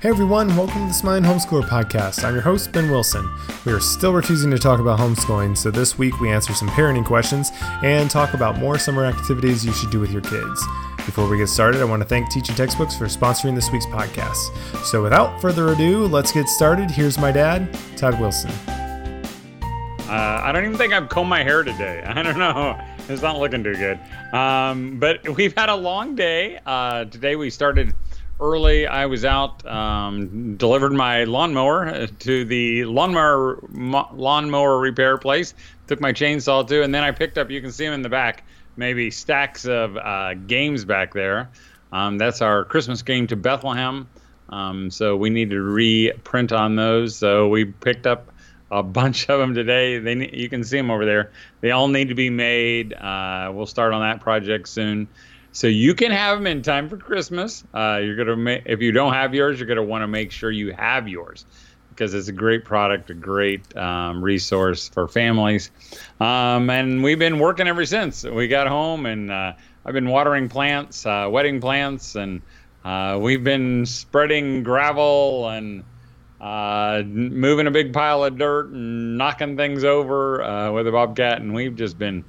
Hey everyone, welcome to the Smiling Homeschooler podcast. I'm your host, Ben Wilson. We are still refusing to talk about homeschooling, so this week we answer some parenting questions and talk about more summer activities you should do with your kids. Before we get started, I want to thank Teaching Textbooks for sponsoring this week's podcast. So without further ado, let's get started. Here's my dad, Todd Wilson. Uh, I don't even think I've combed my hair today. I don't know. It's not looking too good. Um, but we've had a long day. Uh, today we started early. I was out, um, delivered my lawnmower to the lawnmower lawnmower repair place. Took my chainsaw too, and then I picked up. You can see them in the back. Maybe stacks of uh, games back there. Um, that's our Christmas game to Bethlehem. Um, so we need to reprint on those. So we picked up a bunch of them today. They you can see them over there. They all need to be made. Uh, we'll start on that project soon. So you can have them in time for Christmas. Uh, you're gonna if you don't have yours, you're gonna want to make sure you have yours because it's a great product, a great um, resource for families. Um, and we've been working ever since we got home, and uh, I've been watering plants, uh, wetting plants, and uh, we've been spreading gravel and uh, moving a big pile of dirt and knocking things over uh, with a bobcat, and we've just been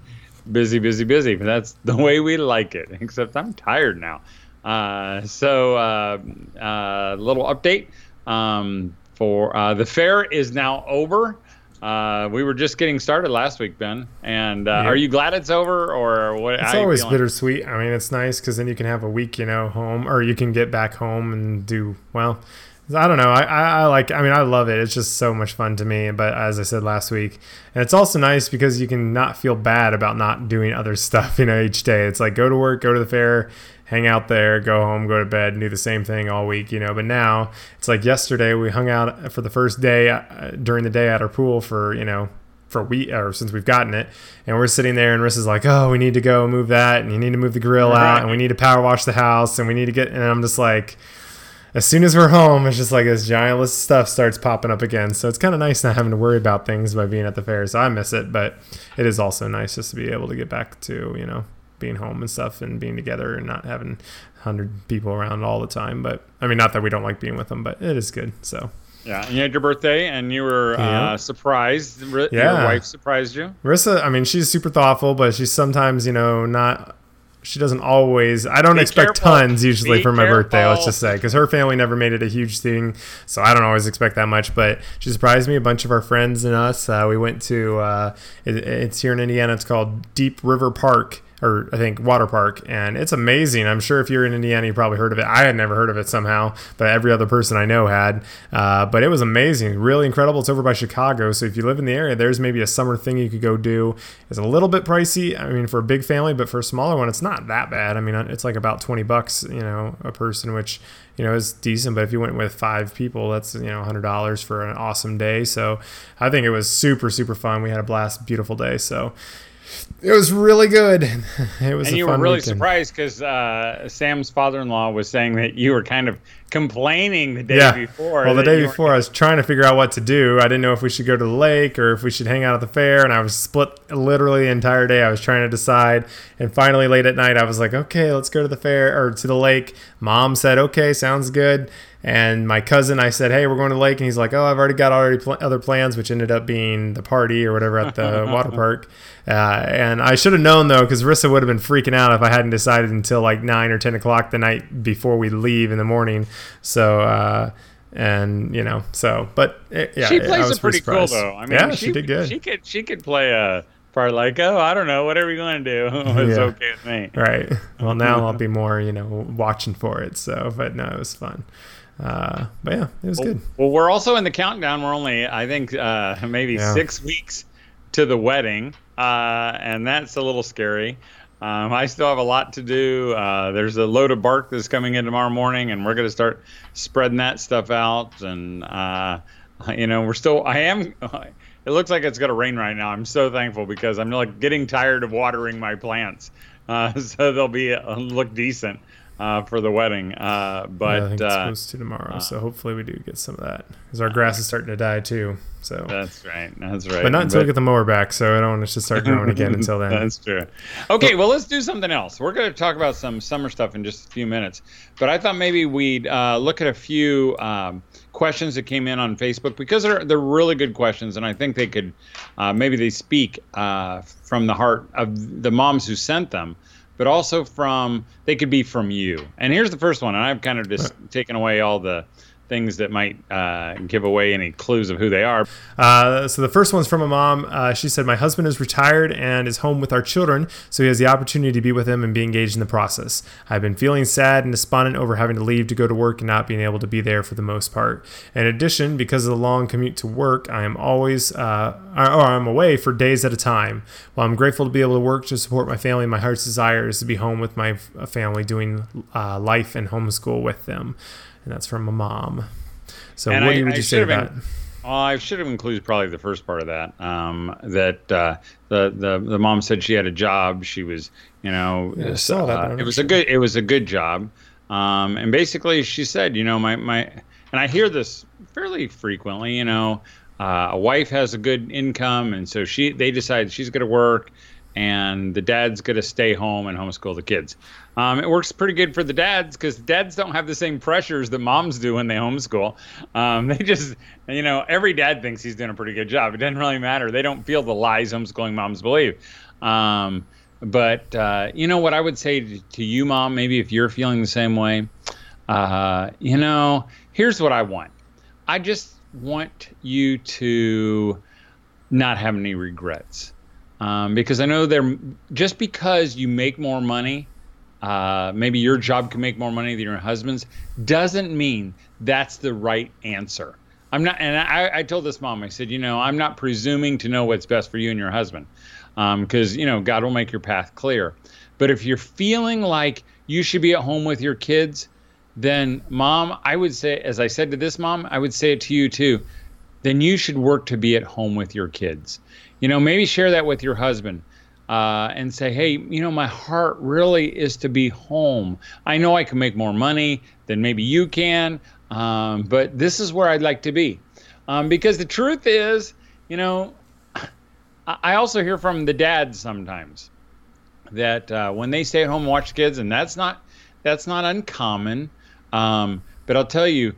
busy, busy, busy. But that's the way we like it. Except I'm tired now. Uh, so, a uh, uh, little update um, for uh, the fair is now over. Uh, we were just getting started last week, Ben. And uh, yeah. are you glad it's over, or what? It's always bittersweet. I mean, it's nice because then you can have a week, you know, home, or you can get back home and do well. I don't know. I, I, I, like. I mean, I love it. It's just so much fun to me. But as I said last week, and it's also nice because you can not feel bad about not doing other stuff. You know, each day it's like go to work, go to the fair, hang out there, go home, go to bed, and do the same thing all week. You know. But now it's like yesterday we hung out for the first day uh, during the day at our pool for you know for we or since we've gotten it and we're sitting there and Riss is like oh we need to go move that and you need to move the grill out and we need to power wash the house and we need to get and I'm just like as soon as we're home, it's just like this giant list of stuff starts popping up again. So it's kind of nice not having to worry about things by being at the fair. So I miss it, but it is also nice just to be able to get back to, you know, being home and stuff and being together and not having 100 people around all the time. But I mean, not that we don't like being with them, but it is good. So. Yeah, and you had your birthday, and you were yeah. uh, surprised. R- yeah. Your wife surprised you. Marissa, I mean, she's super thoughtful, but she's sometimes, you know, not she doesn't always i don't Be expect careful. tons usually Be for my careful. birthday let's just say because her family never made it a huge thing so i don't always expect that much but she surprised me a bunch of our friends and us uh, we went to uh, it, it's here in indiana it's called deep river park or I think water park, and it's amazing. I'm sure if you're in Indiana, you probably heard of it. I had never heard of it somehow, but every other person I know had. Uh, but it was amazing, really incredible. It's over by Chicago, so if you live in the area, there's maybe a summer thing you could go do. It's a little bit pricey. I mean, for a big family, but for a smaller one, it's not that bad. I mean, it's like about 20 bucks, you know, a person, which you know is decent. But if you went with five people, that's you know $100 for an awesome day. So I think it was super super fun. We had a blast, beautiful day. So it was really good. It was. And you were really weekend. surprised because uh, Sam's father-in-law was saying that you were kind of complaining the day yeah. before. Well, the day before, I was trying to figure out what to do. I didn't know if we should go to the lake or if we should hang out at the fair, and I was split literally the entire day. I was trying to decide, and finally, late at night, I was like, "Okay, let's go to the fair or to the lake." Mom said, "Okay, sounds good." And my cousin, I said, "Hey, we're going to the lake," and he's like, "Oh, I've already got already pl- other plans," which ended up being the party or whatever at the water park. Uh, and I should have known though, because Rissa would have been freaking out if I hadn't decided until like nine or ten o'clock the night before we leave in the morning. So. Uh, and you know, so but it, yeah, she plays it pretty cool though. I mean, yeah, she, she did good. She could she could play a part like, oh, I don't know, whatever you're going to do, it's yeah. okay with me. Right. Well, now I'll be more, you know, watching for it. So, but no, it was fun. Uh, but yeah, it was well, good. Well, we're also in the countdown. We're only, I think, uh, maybe yeah. six weeks to the wedding, uh, and that's a little scary. Um, I still have a lot to do. Uh, there's a load of bark that's coming in tomorrow morning, and we're going to start spreading that stuff out. And uh, you know, we're still. I am. It looks like it's going to rain right now. I'm so thankful because I'm like getting tired of watering my plants, uh, so they'll be uh, look decent. Uh, for the wedding. Uh, but Yeah, I think it's uh, supposed to tomorrow, so hopefully we do get some of that because our grass is starting to die too. So, that's right. That's right. but not until we get the mower back. So I don't want it to start growing again until then. That's true. Okay, well, let's do something else. We're going to talk about some summer stuff in just a few minutes. But I thought maybe we'd uh, look at a few um, questions that came in on Facebook because they're, they're really good questions, and I think they could uh, maybe they speak uh, from the heart of the moms who sent them. But also from they could be from you. And here's the first one, and I've kind of just taken away all the things that might uh, give away any clues of who they are. Uh, so the first one's from a mom. Uh, she said, "My husband is retired and is home with our children, so he has the opportunity to be with them and be engaged in the process. I've been feeling sad and despondent over having to leave to go to work and not being able to be there for the most part. In addition, because of the long commute to work, I am always uh, or I'm away for days at a time. While I'm grateful to be able to work to support my family, my heart's desire is to be home with my family, doing uh, life and homeschool with them." And that's from a mom. So And what I- do you, would I say about? should have that? Oh, I should have included probably the first part of that. Um, that uh, the the the mom said she had a job. She was, you know, Yeah, saw that, uh, it was a good it was a good job. Um, and basically, she said, you know, my my, and I hear this fairly frequently. You know, uh, a wife has a good income, and so she they decide she's going to work, and the dad's going to stay home and homeschool the kids. Um, it works pretty good for the dads because dads don't have the same pressures that moms do when they homeschool. Um, they just, you know, every dad thinks he's doing a pretty good job. It doesn't really matter. They don't feel the lies homeschooling moms believe. Um, but uh, you know what I would say to, you, mom, maybe if you're feeling the same way, uh, you know, here's what I want. I just want you to not have any regrets. Um, because I know there, just because you make more money, uh, maybe your job can make more money than your husband's, doesn't mean that's the right answer. I'm not, and I, I told this mom, I said, you know, I'm not presuming to know what's best for you and your husband, because you know God will make your path clear. But if you're feeling like you should be at home with your kids, then mom, I would say, as I said to this mom, I would say it to you too. Then you should work to be at home with your kids. You know, maybe share that with your husband. Uh, and say, hey, you know, my heart really is to be home. I know I can make more money than maybe you can, um, but this is where I'd like to be. Um, because the truth is, you know, I also hear from the dads sometimes that uh, when they stay at home and watch kids, and that's not that's not uncommon. Um, but I'll tell you,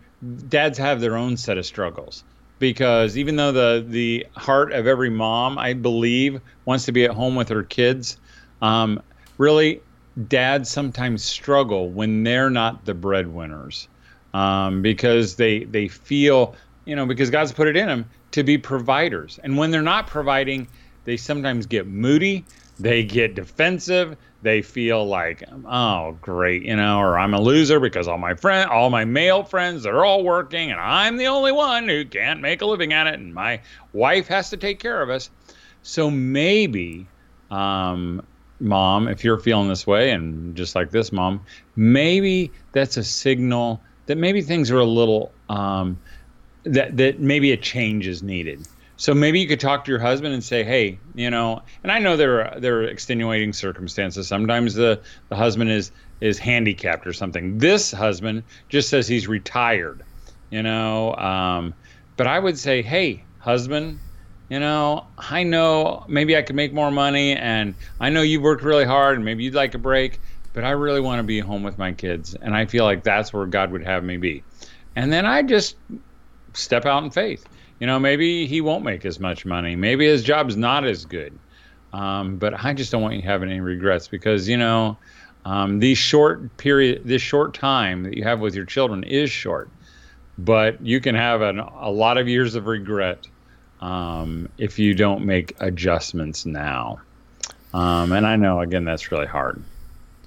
dads have their own set of struggles because even though the the heart of every mom, I believe, wants to be at home with her kids, um, really, dads sometimes struggle when they're not the breadwinners um, because they they feel you know because God's put it in them to be providers, and when they're not providing, they sometimes get moody, they get defensive, they feel like oh great you know or i'm a loser because all my friend all my male friends they're all working and i'm the only one who can't make a living at it and my wife has to take care of us. So maybe um, mom if you're feeling this way and just like this mom maybe that's a signal that maybe things are a little um, that that maybe a change is needed so maybe you could talk to your husband and say, "Hey, you know," and I know there are there are extenuating circumstances. Sometimes the the husband is is handicapped or something. This husband just says he's retired, you know. Um, but I would say, "Hey, husband, you know, I know maybe I could make more money, and I know you've worked really hard, and maybe you'd like a break, but I really want to be home with my kids, and I feel like that's where God would have me be." And then I just step out in faith you know, maybe he won't make as much money. Maybe his job's not as good. Um, but I just don't want you having any regrets because, you know, um, these short period, this short time that you have with your children is short. But you can have an, a lot of years of regret um, if you don't make adjustments now. Um, and I know, again, that's really hard.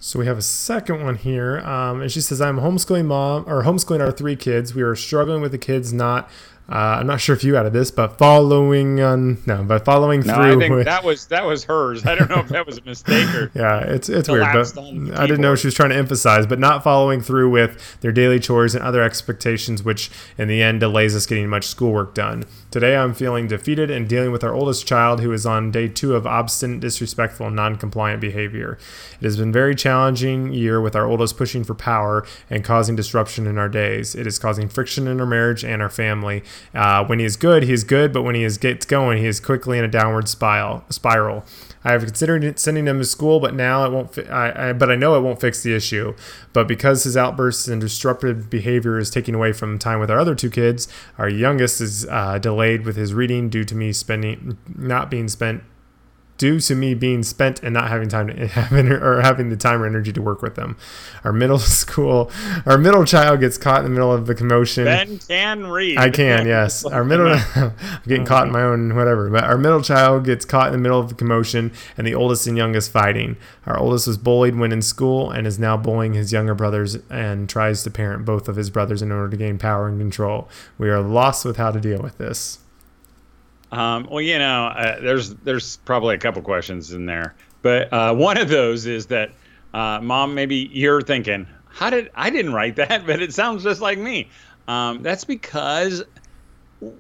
So we have a second one here, um, and she says, "I'm homeschooling mom or homeschooling our three kids. We are struggling with the kids not. Uh, I'm not sure if you added this, but following on no, but following No, through. I think with, that was that was hers. I don't know if that was a mistake or yeah, it's it's weird, but collapsed on the I didn't know she was trying to emphasize, but not following through with their daily chores and other expectations, which in the end delays us getting much schoolwork done. Today I'm feeling defeated and dealing with our oldest child who is on day two of obstinate, disrespectful, and non-compliant behavior. It has been a very challenging year with our oldest pushing for power and causing disruption in our days. It is causing friction in our marriage and our family. Uh, when he is good, he is good, but when he is gets going, he is quickly in a downward spiral. I have considered sending him to school, but now it won't. Fi- I, I, but I know it won't fix the issue. But because his outbursts and disruptive behavior is taking away from time with our other two kids, our youngest is uh, delayed with his reading due to me spending not being spent due to me being spent and not having time to have or having the time or energy to work with them. Our middle school, our middle child gets caught in the middle of the commotion. Ben can read. I can, yes. Our middle, I'm getting caught in my own whatever. But our middle child gets caught in the middle of the commotion, and the oldest and youngest fighting. Our oldest was bullied when in school and is now bullying his younger brothers and tries to parent both of his brothers in order to gain power and control. We are lost with how to deal with this. Um, well, you know, uh, there's there's probably a couple questions in there, but uh, one of those is that, uh, mom, maybe you're thinking, how did I didn't write that, but it sounds just like me. Um, that's because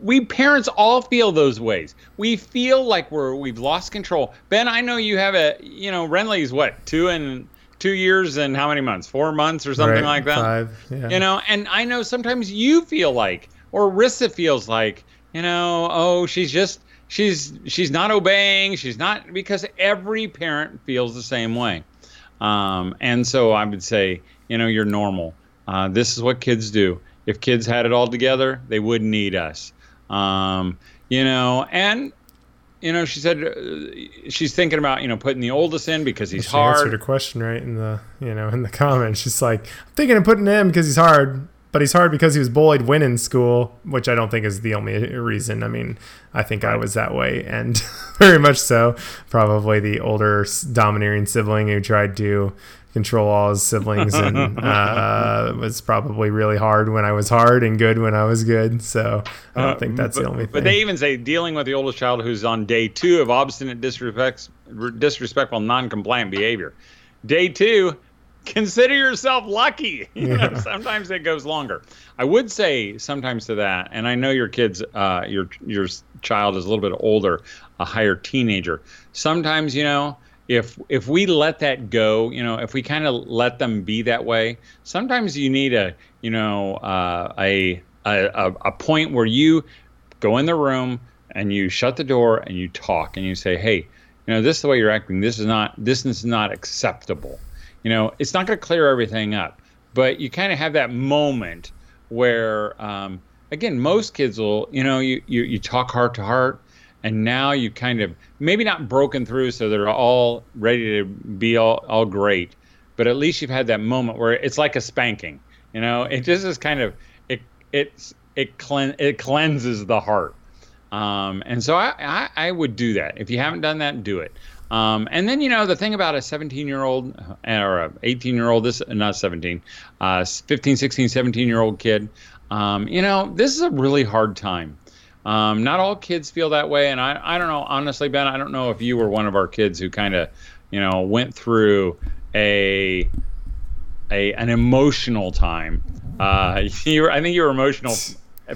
we parents all feel those ways. We feel like we're we've lost control. Ben, I know you have a, you know, Renly's what two and two years and how many months? Four months or something Right, like that. Five. Yeah. You know, and I know sometimes you feel like, or Rissa feels like, you know, oh, she's just she's she's not obeying. She's not because every parent feels the same way. Um, and so I would say, you know, you're normal. Uh, this is what kids do. If kids had it all together, they wouldn't need us. Um, you know, and you know, she said uh, she's thinking about you know putting the oldest in because he's she hard. answered a question right in the you know in the comments. She's like, I'm thinking of putting him because he's hard, but he's hard because he was bullied when in school, which I don't think is the only reason. I mean, I think I was that way, and very much so. Probably the older domineering sibling who tried to control all his siblings and uh, was probably really hard when I was hard and good when I was good. So I don't think that's Uh, but, the only thing. But they even say dealing with the oldest child who's on day two of obstinate, disrespect, disrespectful, non-compliant behavior. Day two, consider yourself lucky. You know, sometimes it goes longer. I would say sometimes to that, and I know your kids, uh, your your child is a little bit older, a higher teenager. Sometimes, you know, if if we let that go, you know, if we kind of let them be that way, sometimes you need a, you know, uh, a, a a a point where you go in the room and you shut the door and you talk and you say, hey, you know, this is the way you're acting. This is not this is not acceptable. You know, it's not going to clear everything up, but you kind of have that moment where, um, again, most kids will, you know, you, you you talk heart to heart, and now you kind of maybe not broken through, so they're all ready to be all all great, but at least you've had that moment where it's like a spanking. You know, it just is kind of it it's it clean it cleanses the heart. Um, and so I, I, I would do that. If you haven't done that, do it. Um, and then, you know, the thing about a 17 year old or a 18 year old, this, not 17, uh, 15, 16, 17 year old kid, um, you know, this is a really hard time. Um, not all kids feel that way. And I, I don't know, honestly, Ben, I don't know if you were one of our kids who kind of, you know, went through a, a, an emotional time. Uh, you were, I think you were emotional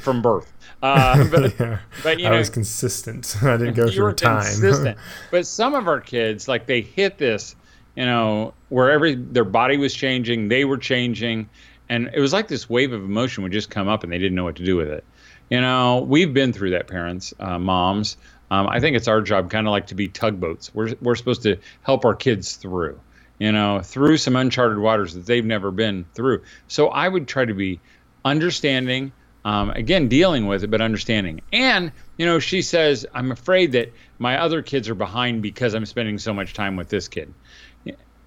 from birth. Uh, but, yeah. but you I know, was consistent. I didn't go you through were time. consistent. but some of our kids, like they hit this, you know, where every their body was changing, they were changing, and it was like this wave of emotion would just come up, and they didn't know what to do with it. You know, we've been through that, parents, uh, moms. Um, I think it's our job, kind of like to be tugboats. We're we're supposed to help our kids through, you know, through some uncharted waters that they've never been through. So I would try to be understanding um, again dealing with it but understanding and you know she says i'm afraid that my other kids are behind because i'm spending so much time with this kid.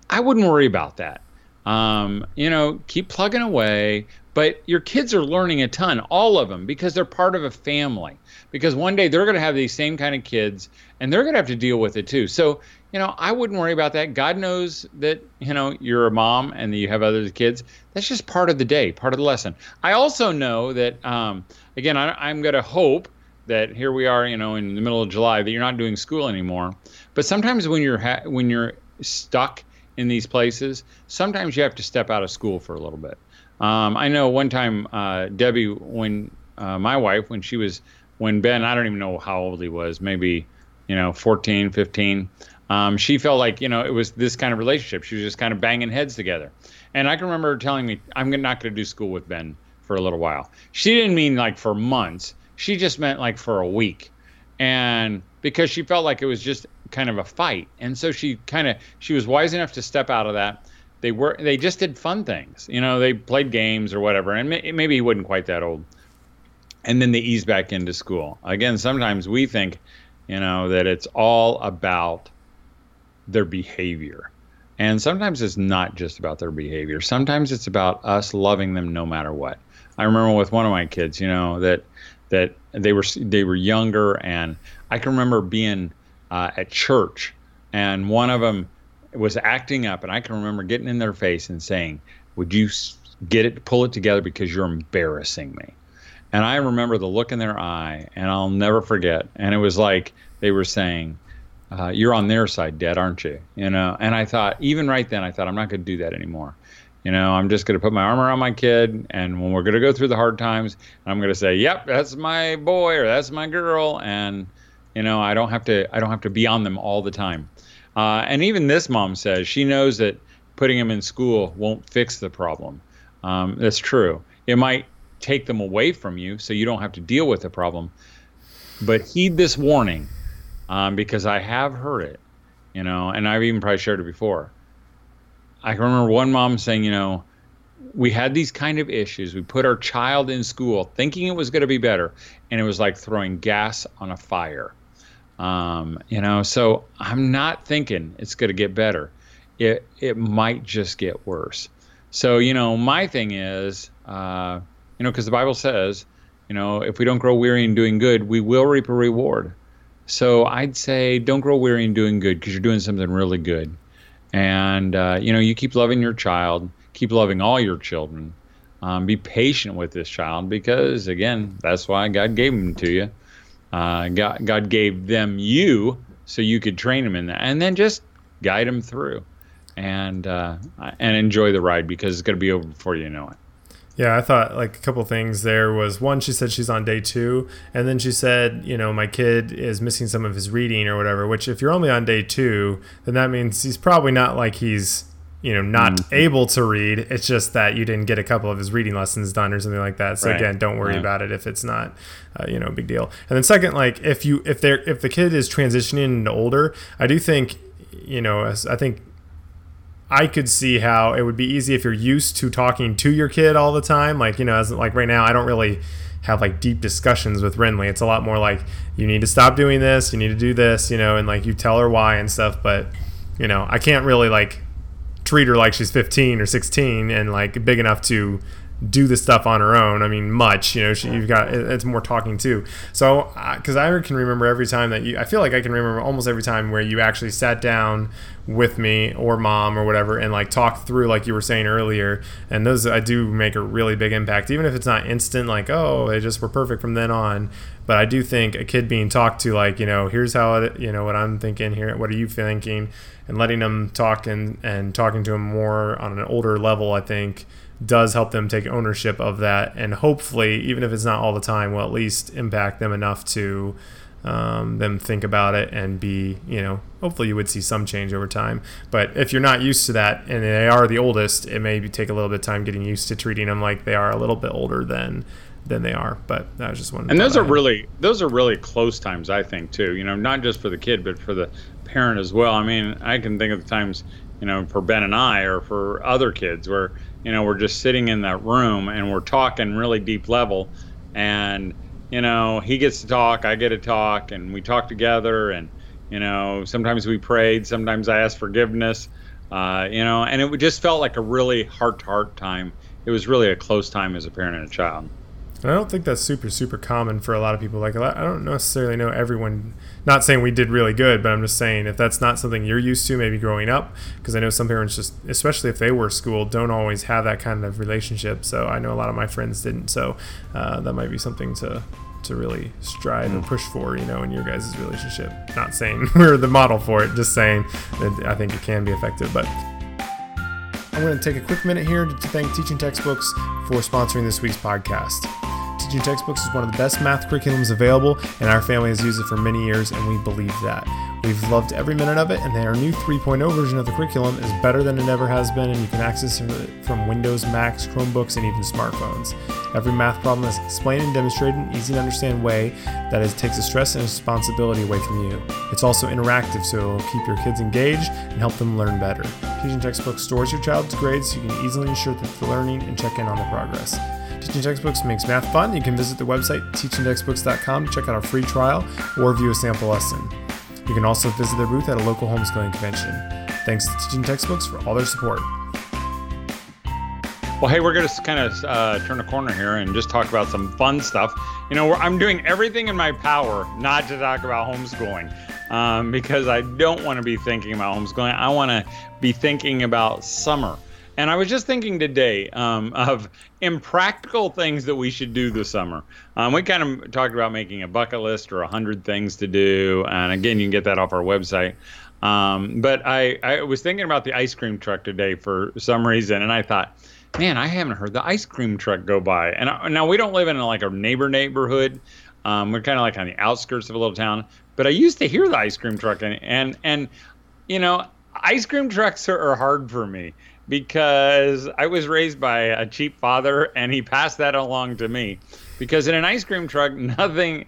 I wouldn't worry about that. Um, you know keep plugging away but your kids are learning a ton all of them because they're part of a family. Because one day they're going to have these same kind of kids and they're going to have to deal with it too. So you know i wouldn't worry about that. God knows that you know you're a mom and that you have other kids. That's just part of the day part of the lesson. I also know that um, again I, i'm going to hope that here we are you know in the middle of july that you're not doing school anymore. But sometimes when you're ha- when you're stuck in these places sometimes you have to step out of school for a little bit. Um, i know one time uh, debbie when uh, my wife when she was when Ben, I don't even know how old he was, maybe, you know, 14, 15, um, she felt like, you know, it was this kind of relationship. She was just kind of banging heads together. And I can remember her telling me, I'm not going to do school with Ben for a little while. She didn't mean like for months. She just meant like for a week. And because she felt like it was just kind of a fight. And so she kind of she was wise enough to step out of that. They were they just did fun things. You know, they played games or whatever. And maybe he wasn't quite that old. And then they eased back into school. Again, sometimes we think, you know, that it's all about their behavior. And sometimes it's not just about their behavior. Sometimes it's about us loving them no matter what. I remember with one of my kids, you know, that that they were they were younger, and I can remember being uh, at church, and one of them was acting up, and I can remember getting in their face and saying, "Would you get it, pull it together, because you're embarrassing me." And I remember the look in their eye, and I'll never forget. And it was like they were saying, uh, "You're on their side, Dad, aren't you?" You know. And I thought, even right then, I thought, I'm not going to do that anymore. You know, I'm just going to put my arm around my kid, and when we're going to go through the hard times, I'm going to say, "Yep, that's my boy or that's my girl," and you know, I don't have to I don't have to be on them all the time. Uh, and even this mom says she knows that putting them in school won't fix the problem. Um, that's true. It might take them away from you, so you don't have to deal with the problem. But heed this warning, um, because I have heard it, you know, and I've even probably shared it before I can remember one mom saying, you know, we had these kind of issues. We put our child in school thinking it was going to be better, and it was like throwing gas on a fire. Um, you know, so I'm not thinking it's going to get better. It it might just get worse. So you know, my thing is, uh, you know, because the Bible says, you know, if we don't grow weary in doing good, we will reap a reward. So I'd say don't grow weary in doing good because you're doing something really good. And uh, you know you keep loving your child keep loving all your children um, be patient with this child because again that's why god gave them to you. Uh, god, god gave them you so you could train them in that and then just guide them through. And uh, and enjoy the ride because it's going to be over before you know it yeah, I thought like a couple things there was one, she said she's on day two. And then she said, you know, my kid is missing some of his reading or whatever, which if you're only on day two, then that means he's probably not like he's, you know, not mm-hmm. able to read. It's just that you didn't get a couple of his reading lessons done or something like that. So right. again, don't worry right. about it if it's not, uh, you know, a big deal. And then second, like if you, if they're, if the kid is transitioning into older, I do think, you know, I think I could see how it would be easy if you're used to talking to your kid all the time. Like, you know, as like right now, I don't really have like deep discussions with Renly. It's a lot more like you need to stop doing this, you need to do this, you know, and like you tell her why and stuff. But, you know, I can't really like treat her like she's 15 or 16 and like big enough to do the stuff on her own. I mean, much. You know, she, you've got it's more talking too. So, because I can remember every time that you, I feel like I can remember almost every time where you actually sat down with me or mom or whatever and like talked through, like you were saying earlier. And those I do make a really big impact, even if it's not instant. Like, oh, they just were perfect from then on. But I do think a kid being talked to, like, you know, here's how it, you know what I'm thinking here. What are you thinking? And letting them talk and and talking to them more on an older level, I think does help them take ownership of that and hopefully even if it's not all the time will at least impact them enough to um, them think about it and be you know hopefully you would see some change over time. But if you're not used to that and they are the oldest it may take a little bit of time getting used to treating them like they are a little bit older than than they are. But that was just one and those are really those are really close times i think too. You know not just for the kid but for the parent as well. I mean i can think of the times you know for ben and i or for other kids where you know we're just sitting in that room and we're talking really deep level. And you know he gets to talk i get to talk and we talk together. And you know sometimes we prayed sometimes i asked forgiveness uh, you know and it just felt like a really heart to heart time. It was really a close time as a parent and a child and I don't think that's super super common for a lot of people. Like I don't necessarily know everyone. Not saying we did really good, but I'm just saying if that's not something you're used to, maybe growing up, because I know some parents just, especially if they were schooled, don't always have that kind of relationship. So I know a lot of my friends didn't. So uh, that might be something to to really strive and push for, you know, in your guys' relationship. Not saying we're the model for it, just saying that I think it can be effective, but. I'm going to take a quick minute here to thank Teaching Textbooks for sponsoring this week's podcast Teaching Textbooks is one of the best math curriculums available, and our family has used it for many years, and we believe that. We've loved every minute of it, and their new 3.0 version of the curriculum is better than it ever has been, and you can access it from Windows, Macs, Chromebooks, and even smartphones. Every math problem is explained and demonstrated in an easy to understand way that is, takes the stress and responsibility away from you. It's also interactive, so keep your kids engaged and help them learn better. Teaching Textbooks stores your child's grades so you can easily ensure that they're learning and check in on their progress. Teaching Textbooks makes math fun. You can visit the website teachingtextbooks.com to check out our free trial or view a sample lesson. You can also visit their booth at a local homeschooling convention. Thanks to Teaching Textbooks for all their support. Well, hey, we're going to kind of uh, turn a corner here and just talk about some fun stuff. You know, I'm doing everything in my power not to talk about homeschooling um, because I don't want to be thinking about homeschooling. I want to be thinking about summer. And I was just thinking today um, of impractical things that we should do this summer. Um, we kind of talked about making a bucket list or a hundred things to do, and again, you can get that off our website. Um, but I, I was thinking about the ice cream truck today for some reason, and I thought, man, I haven't heard the ice cream truck go by. And I, now we don't live in like a neighbor neighborhood. Um, we're kind of like on the outskirts of a little town. But I used to hear the ice cream truck, and and, and you know, ice cream trucks are, are hard for me because I was raised by a cheap father, and he passed that along to me. Because in an ice cream truck, nothing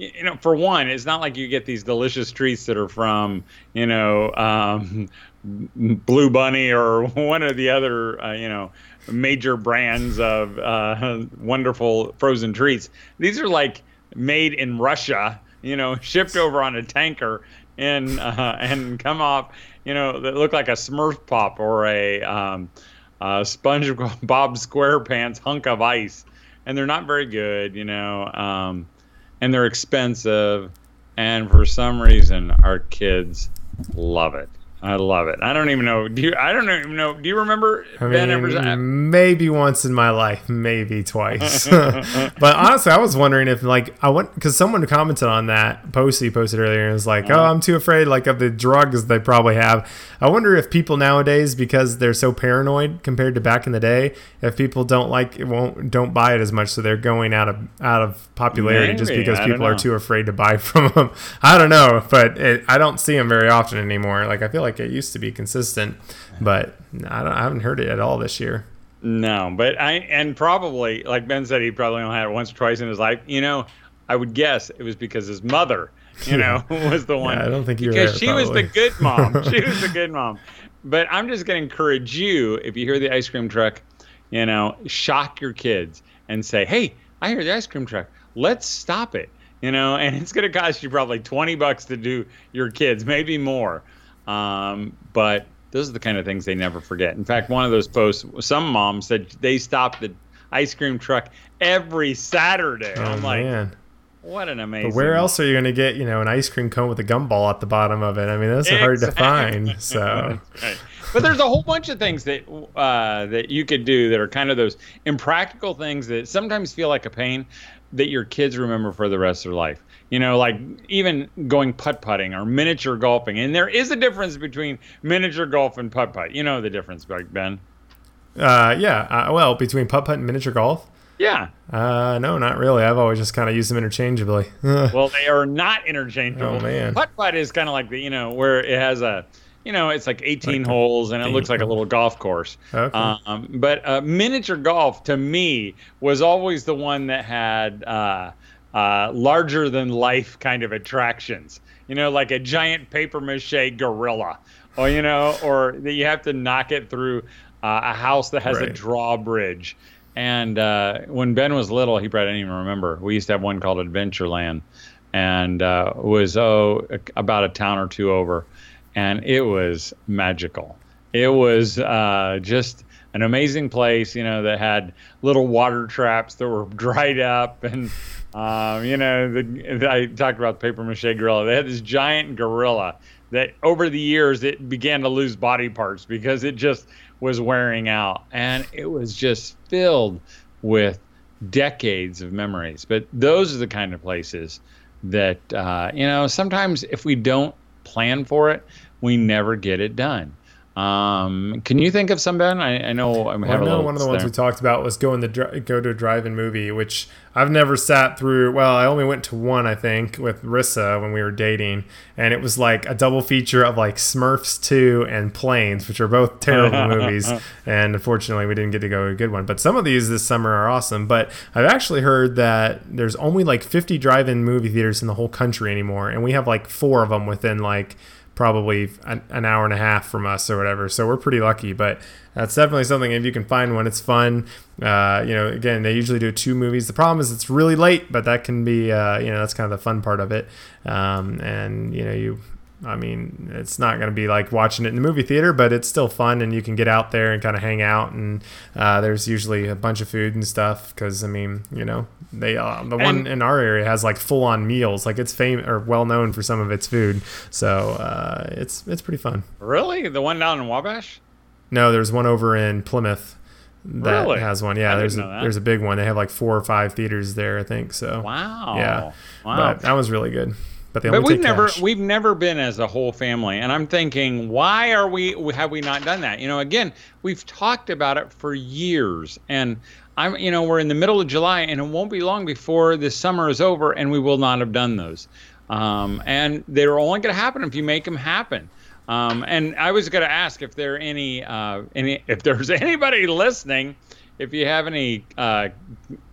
you know, for one, it's not like you get these delicious treats that are from, you know, um, Blue Bunny or one of the other, uh, you know, major brands of uh, wonderful frozen treats. These are like made in Russia, you know, shipped over on a tanker and uh, and come off you know, that look like a Smurf pop or a, um, a SpongeBob SquarePants hunk of ice, and they're not very good, you know, um, and they're expensive, and for some reason our kids love it. I love it. I don't even know. Do you? I don't even know. Do you remember I Ben mean? Maybe once in my life, maybe twice. but honestly, I was wondering if like I went because someone commented on that post he posted earlier and was like, uh-huh. "Oh, I'm too afraid like of the drugs they probably have." I wonder if people nowadays, because they're so paranoid compared to back in the day, if people don't like it, won't don't buy it as much, so they're going out of out of popularity maybe. just because people are too afraid to buy from them. I don't know, but it, I don't see them very often anymore. Like I feel like like it used to be consistent, but I, I haven't heard it at all this year. No, but I and probably like Ben said, he probably only had it once or twice in his life. You know, I would guess it was because his mother, you know, was the one. Yeah, I don't think you're because there, she probably. was the good mom. she was the good mom. But I'm just to encourage you if you hear the ice cream truck, you know, shock your kids and say, "Hey, I hear the ice cream truck. Let's stop it." You know, and it's going to cost you probably 20 bucks to do your kids, maybe more. Um, but those are the kind of things they never forget. In fact, one of those posts, some mom said they stopped the ice cream truck every Saturday. Oh, I'm like, man. what an amazing. But where else are you going to get, you know, an ice cream cone with a gumball at the bottom of it? I mean, those are hard to find. So. right. But there's a whole bunch of things that uh, that you could do that are kind of those impractical things that sometimes feel like a pain that your kids remember for the rest of their life you know, like even going putt putting or miniature golfing. And there is a difference between miniature golf and putt putt. You know the difference, Ben? Uh, yeah. Uh, well, between putt putt and miniature golf. Yeah. Uh, no, not really. I've always just kind of used them interchangeably. well, they are not interchangeable. Oh man. Putt putt is kind of like the you know where it has a you know, it's like 18 like holes and it looks like a little golf course. Okay. Um, but uh, miniature golf to me was always the one that had uh, uh, larger than life kind of attractions. You know, like a giant paper mache gorilla, or you know, or that you have to knock it through uh, a house that has right. a drawbridge. And uh, when Ben was little, he probably didn't even remember. We used to have one called Adventureland, and uh, was oh about a town or two over, and it was magical. It was uh, just an amazing place, you know, that had little water traps that were dried up and um, you know, the, I talked about the paper mache gorilla. They had this giant gorilla that over the years it began to lose body parts because it just was wearing out, and it was just filled with decades of memories. But those are the kind of places that uh, you know. Sometimes if we don't plan for it, we never get it done. Um, can you think of some Ben? I, I know I'm well, I know one of the ones we talked about was going to go to a drive-in movie, which I've never sat through. Well, I only went to one, I think, with Rissa when we were dating, and it was like a double feature of like Smurfs 2 and Planes, which are both terrible movies. And unfortunately, we didn't get to go to a good one. But some of these this summer are awesome. But I've actually heard that there's only like 50 drive-in movie theaters in the whole country anymore, and we have like four of them within like probably an, an, hour and a half from us or whatever. So we're pretty lucky, but that's definitely something. If you can find one, it's fun. Uh, you know, again, they usually do two movies. The problem is it's really late, but that can be, uh, you know, that's kind of the fun part of it. Um, and you know, you I mean, it's not going to be like watching it in the movie theater, but it's still fun, and you can get out there and kind of hang out. And uh, there's usually a bunch of food and stuff because I mean, you know, they uh, the one in our area has like full on meals, like it's famous or well known for some of its food. So uh, it's it's pretty fun. Really, the one down in Wabash? No, there's one over in Plymouth that really? has one. Yeah, there's a, there's a big one. They have like four or five theaters there, I think. So wow, yeah, wow, but that was really good but, but we've never cash. we've never been as a whole family and i'm thinking why are we have we not done that? You know again we've talked about it for years and i'm you know we're in the middle of july and it won't be long before this summer is over and we will not have done those. Um, and they're only going to happen if you make them happen. Um, and i was going to ask if there any uh, any if there's anybody listening if you have any uh,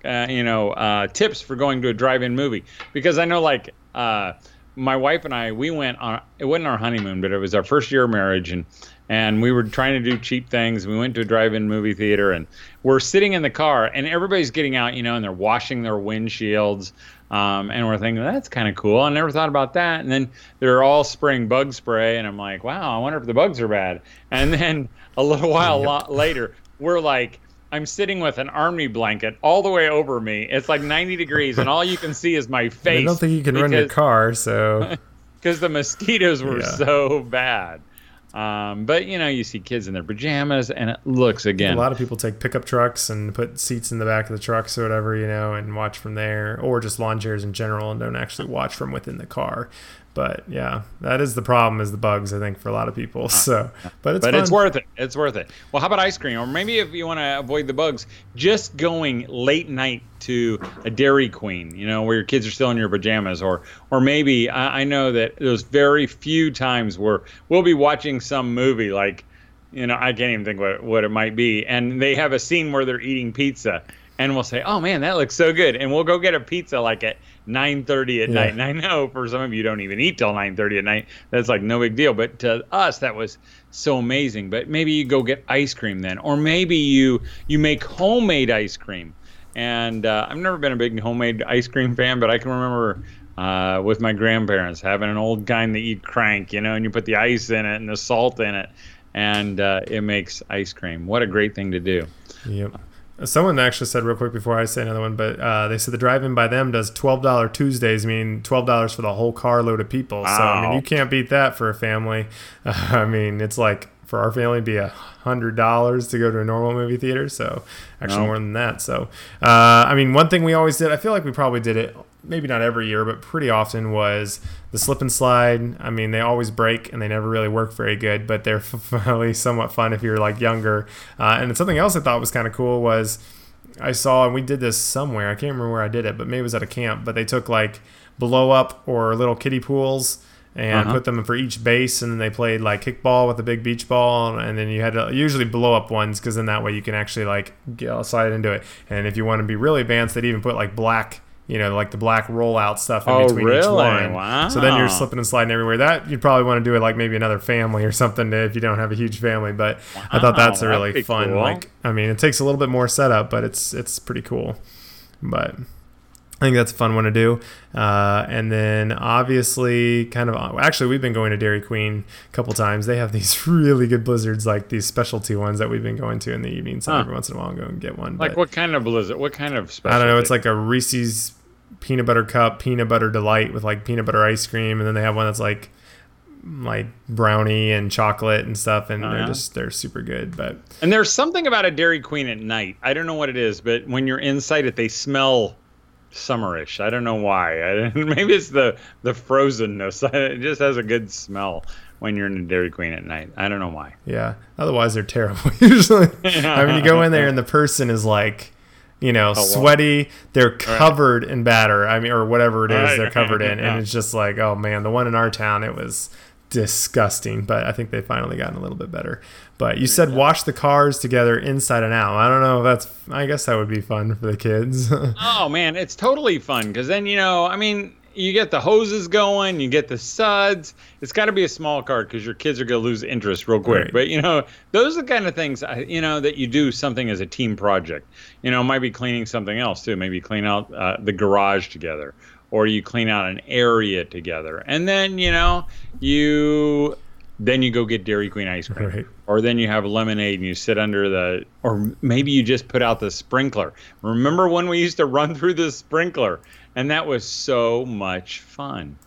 uh, you know uh, tips for going to a drive-in movie. Because i know like uh, my wife and I, we went on. It wasn't our honeymoon, but it was our first year of marriage, and and we were trying to do cheap things. We went to a drive-in movie theater, and we're sitting in the car, and everybody's getting out, you know, and they're washing their windshields. Um, and we're thinking that's kind of cool. I never thought about that. And then they're all spraying bug spray, and I'm like, wow, I wonder if the bugs are bad. And then a little while yep. later, we're like I'm sitting with an army blanket all the way over me. It's like 90 degrees, and all you can see is my face. I don't think you can because, run your car, so because the mosquitoes were yeah. so bad. Um, but you know, you see kids in their pajamas, and it looks again. A lot of people take pickup trucks and put seats in the back of the trucks or whatever, you know, and watch from there, or just lawn chairs in general, and don't actually watch from within the car. But yeah, that is the problem is the bugs. I think for a lot of people. So, but it's but fun. it's worth it. It's worth it. Well, how about ice cream? Or maybe if you want to avoid the bugs, just going late night to a Dairy Queen. You know, where your kids are still in your pajamas, or or maybe I, I know that there's very few times where we'll be watching some movie like you know, I can't even think what, what it might be. And they have a scene where they're eating pizza. And we'll say, oh man, that looks so good. And we'll go get a pizza like at 9:30 at yeah. night. And I know for some of you don't even eat till 9:30 at night. That's like no big deal, but to us that was so amazing. But maybe you go get ice cream then, or maybe you you make homemade ice cream. And uh, I've never been a big homemade ice cream fan, but I can remember uh, with my grandparents having an old kind that eat crank, you know, and you put the ice in it and the salt in it, and uh, it makes ice cream. What a great thing to do! Yep. Someone actually said real quick before I say another one, but uh, they said the drive-in by them does twelve dollar Tuesdays, mean twelve dollars for the whole carload of people. Wow. So I mean, you can't beat that for a family. Uh, I mean, it's like for our family, be a hundred dollars to go to a normal movie theater. So actually no. more than that. So uh, I mean, one thing we always did, I feel like we probably did it maybe not every year, but pretty often was the slip and slide. I mean, they always break and they never really work very good, but they're finally somewhat fun if you're like younger. Uh, and something else I thought was kind of cool was I saw, and we did this somewhere. I can't remember where I did it, but maybe it was at a camp. But they took like blow up or little kiddie pools and uh-huh. put them for each base and then they played like kickball with a big beach ball and then you had to usually blow up ones because then that way you can actually like get, slide into it and if you want to be really advanced they'd even put like black you know, like the black rollout stuff in oh, between really? each one. Wow. So then you're slipping and sliding everywhere. That you'd probably want to do it like maybe another family or something if you don't have a huge family. But wow, I thought that's a really fun. Cool. Like, I mean, it takes a little bit more setup, but it's it's pretty cool. But I think that's a fun one to do. Uh, and then obviously, kind of actually, we've been going to Dairy Queen a couple times. They have these really good blizzards, like these specialty ones that we've been going to in the evening. So huh. every once in a while, I'll go and get one. Like but, what kind of blizzard? What kind of specialty? I don't know. It's like a Reese's peanut butter cup, peanut butter delight with like peanut butter ice cream, and then they have one that's like like brownie and chocolate and stuff, and oh, they're just they're super good. But and there's something about a Dairy Queen at night. I don't know what it is, but when you're inside it, they smell summerish. I don't know why. maybe it's the the frozenness. It just has a good smell when you're in a Dairy Queen at night. I don't know why. Yeah. Otherwise, they're terrible usually. I mean, you go in there and the person is like, you know, Oh, wow. sweaty. They're covered in batter. I mean, or whatever it is Right. they're covered in, Yeah. and it's just like, oh man, the one in our town, it was disgusting. But I think they've finally gotten a little bit better. But you said wash the cars together inside and out. I don't know if that's. I guess that would be fun for the kids. Oh man, it's totally fun because then you know, I mean, you get the hoses going, you get the suds. It's got to be a small car because your kids are gonna lose interest real quick. Right. But you know, those are the kind of things I- you know that you do something as a team project. You know, might be cleaning something else too. Maybe clean out uh, the garage together, or you clean out an area together, and then you know you. Then you go get Dairy Queen ice cream. Right. or then you have lemonade and you sit under the or maybe you just put out the sprinkler. Remember when we used to run through the sprinkler? And that was so much fun.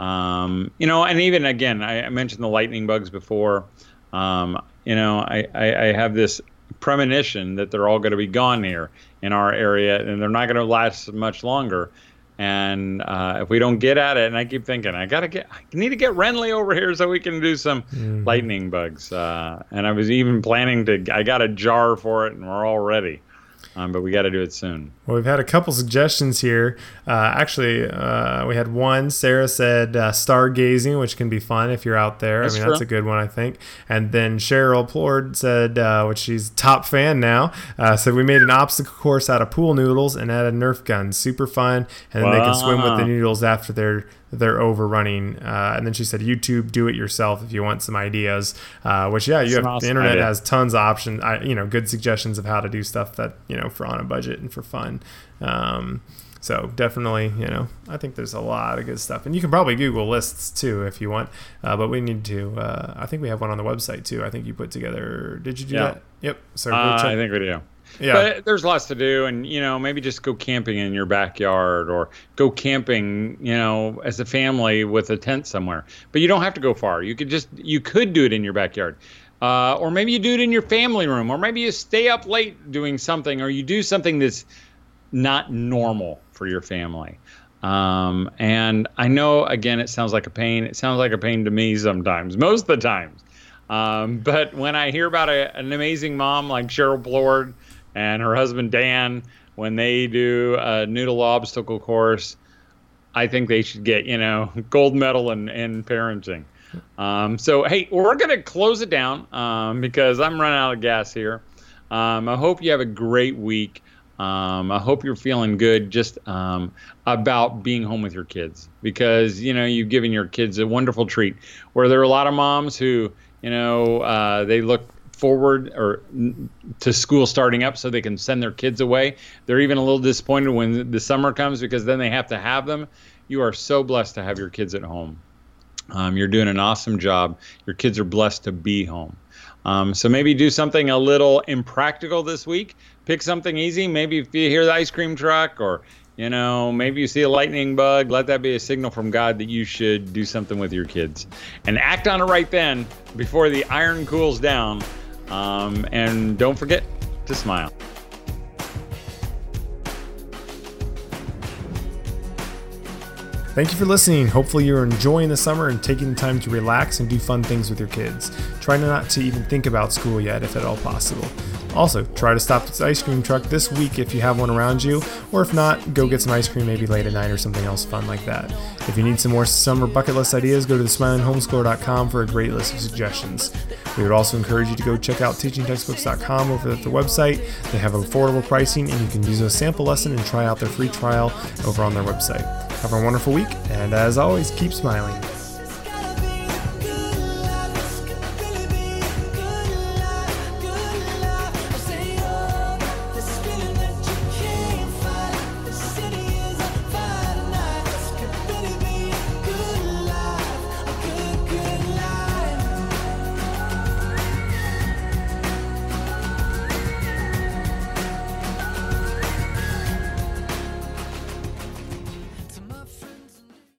Um, you know and even again I, I mentioned the lightning bugs before. Um, you know I, I, I have this premonition that they're all going to be gone here in our area and they're not going to last much longer and uh, if we don't get at it, and I keep thinking, I gotta get, I need to get Renly over here so we can do some lightning bugs. Uh, and I was even planning to, I got a jar for it, and we're all ready. Um, but we got to do it soon. Well, we've had a couple suggestions here. Uh, actually, uh, we had one. Sarah said uh, stargazing, which can be fun if you're out there. That's I mean, that's a good one, I think. And then Cheryl Plord said, uh, which she's top fan now, uh, said we made an obstacle course out of pool noodles and added Nerf guns. Super fun, and then they can swim with the noodles after they're they're overrunning. Uh, and then she said, YouTube, do it yourself if you want some ideas. Uh, which yeah, you That's have awesome the internet idea. has tons of options. I, you know, good suggestions of how to do stuff that you know for on a budget and for fun. Um, so definitely, you know, I think there's a lot of good stuff, and you can probably Google lists too if you want. Uh, but we need to. Uh, I think we have one on the website too. I think you put together. Did you do Yeah. that? Yep. So Uh. I think we do. Yeah. But there's lots to do, and you know, maybe just go camping in your backyard, or go camping, you know, as a family with a tent somewhere. But you don't have to go far. You could just, you could do it in your backyard, uh, or maybe you do it in your family room, or maybe you stay up late doing something, or you do something that's not normal for your family. Um, and I know, again, it sounds like a pain. It sounds like a pain to me sometimes, most of the times. Um, but when I hear about a, an amazing mom like Cheryl Plord and her husband Dan, when they do a noodle obstacle course, I think they should get, you know, gold medal in, in parenting. Um, so, hey, we're going to close it down um, because I'm running out of gas here. Um, I hope you have a great week. Um, I hope you're feeling good just um, about being home with your kids because, you know, you've given your kids a wonderful treat. Where there are a lot of moms who, you know, uh, they look forward or to school starting up so they can send their kids away. They're even a little disappointed when the summer comes because then they have to have them. You are so blessed to have your kids at home. Um, you're doing an awesome job. Your kids are blessed to be home. Um, so maybe do something a little impractical this week. Pick something easy. Maybe if you hear the ice cream truck or you know, maybe you see a lightning bug, let that be a signal from God that you should do something with your kids. And act on it right then before the iron cools down. Um, and don't forget to smile. Thank you for listening. Hopefully, you're enjoying the summer and taking the time to relax and do fun things with your kids. Try not to even think about school yet, if at all possible. Also, try to stop this ice cream truck this week if you have one around you, or if not, go get some ice cream maybe late at night or something else fun like that. If you need some more summer bucket list ideas, go to thesmilinghomeschooler.com for a great list of suggestions. We would also encourage you to go check out teachingtextbooks.com over at the website. They have affordable pricing, and you can use a sample lesson and try out their free trial over on their website. Have a wonderful week, and as always, keep smiling.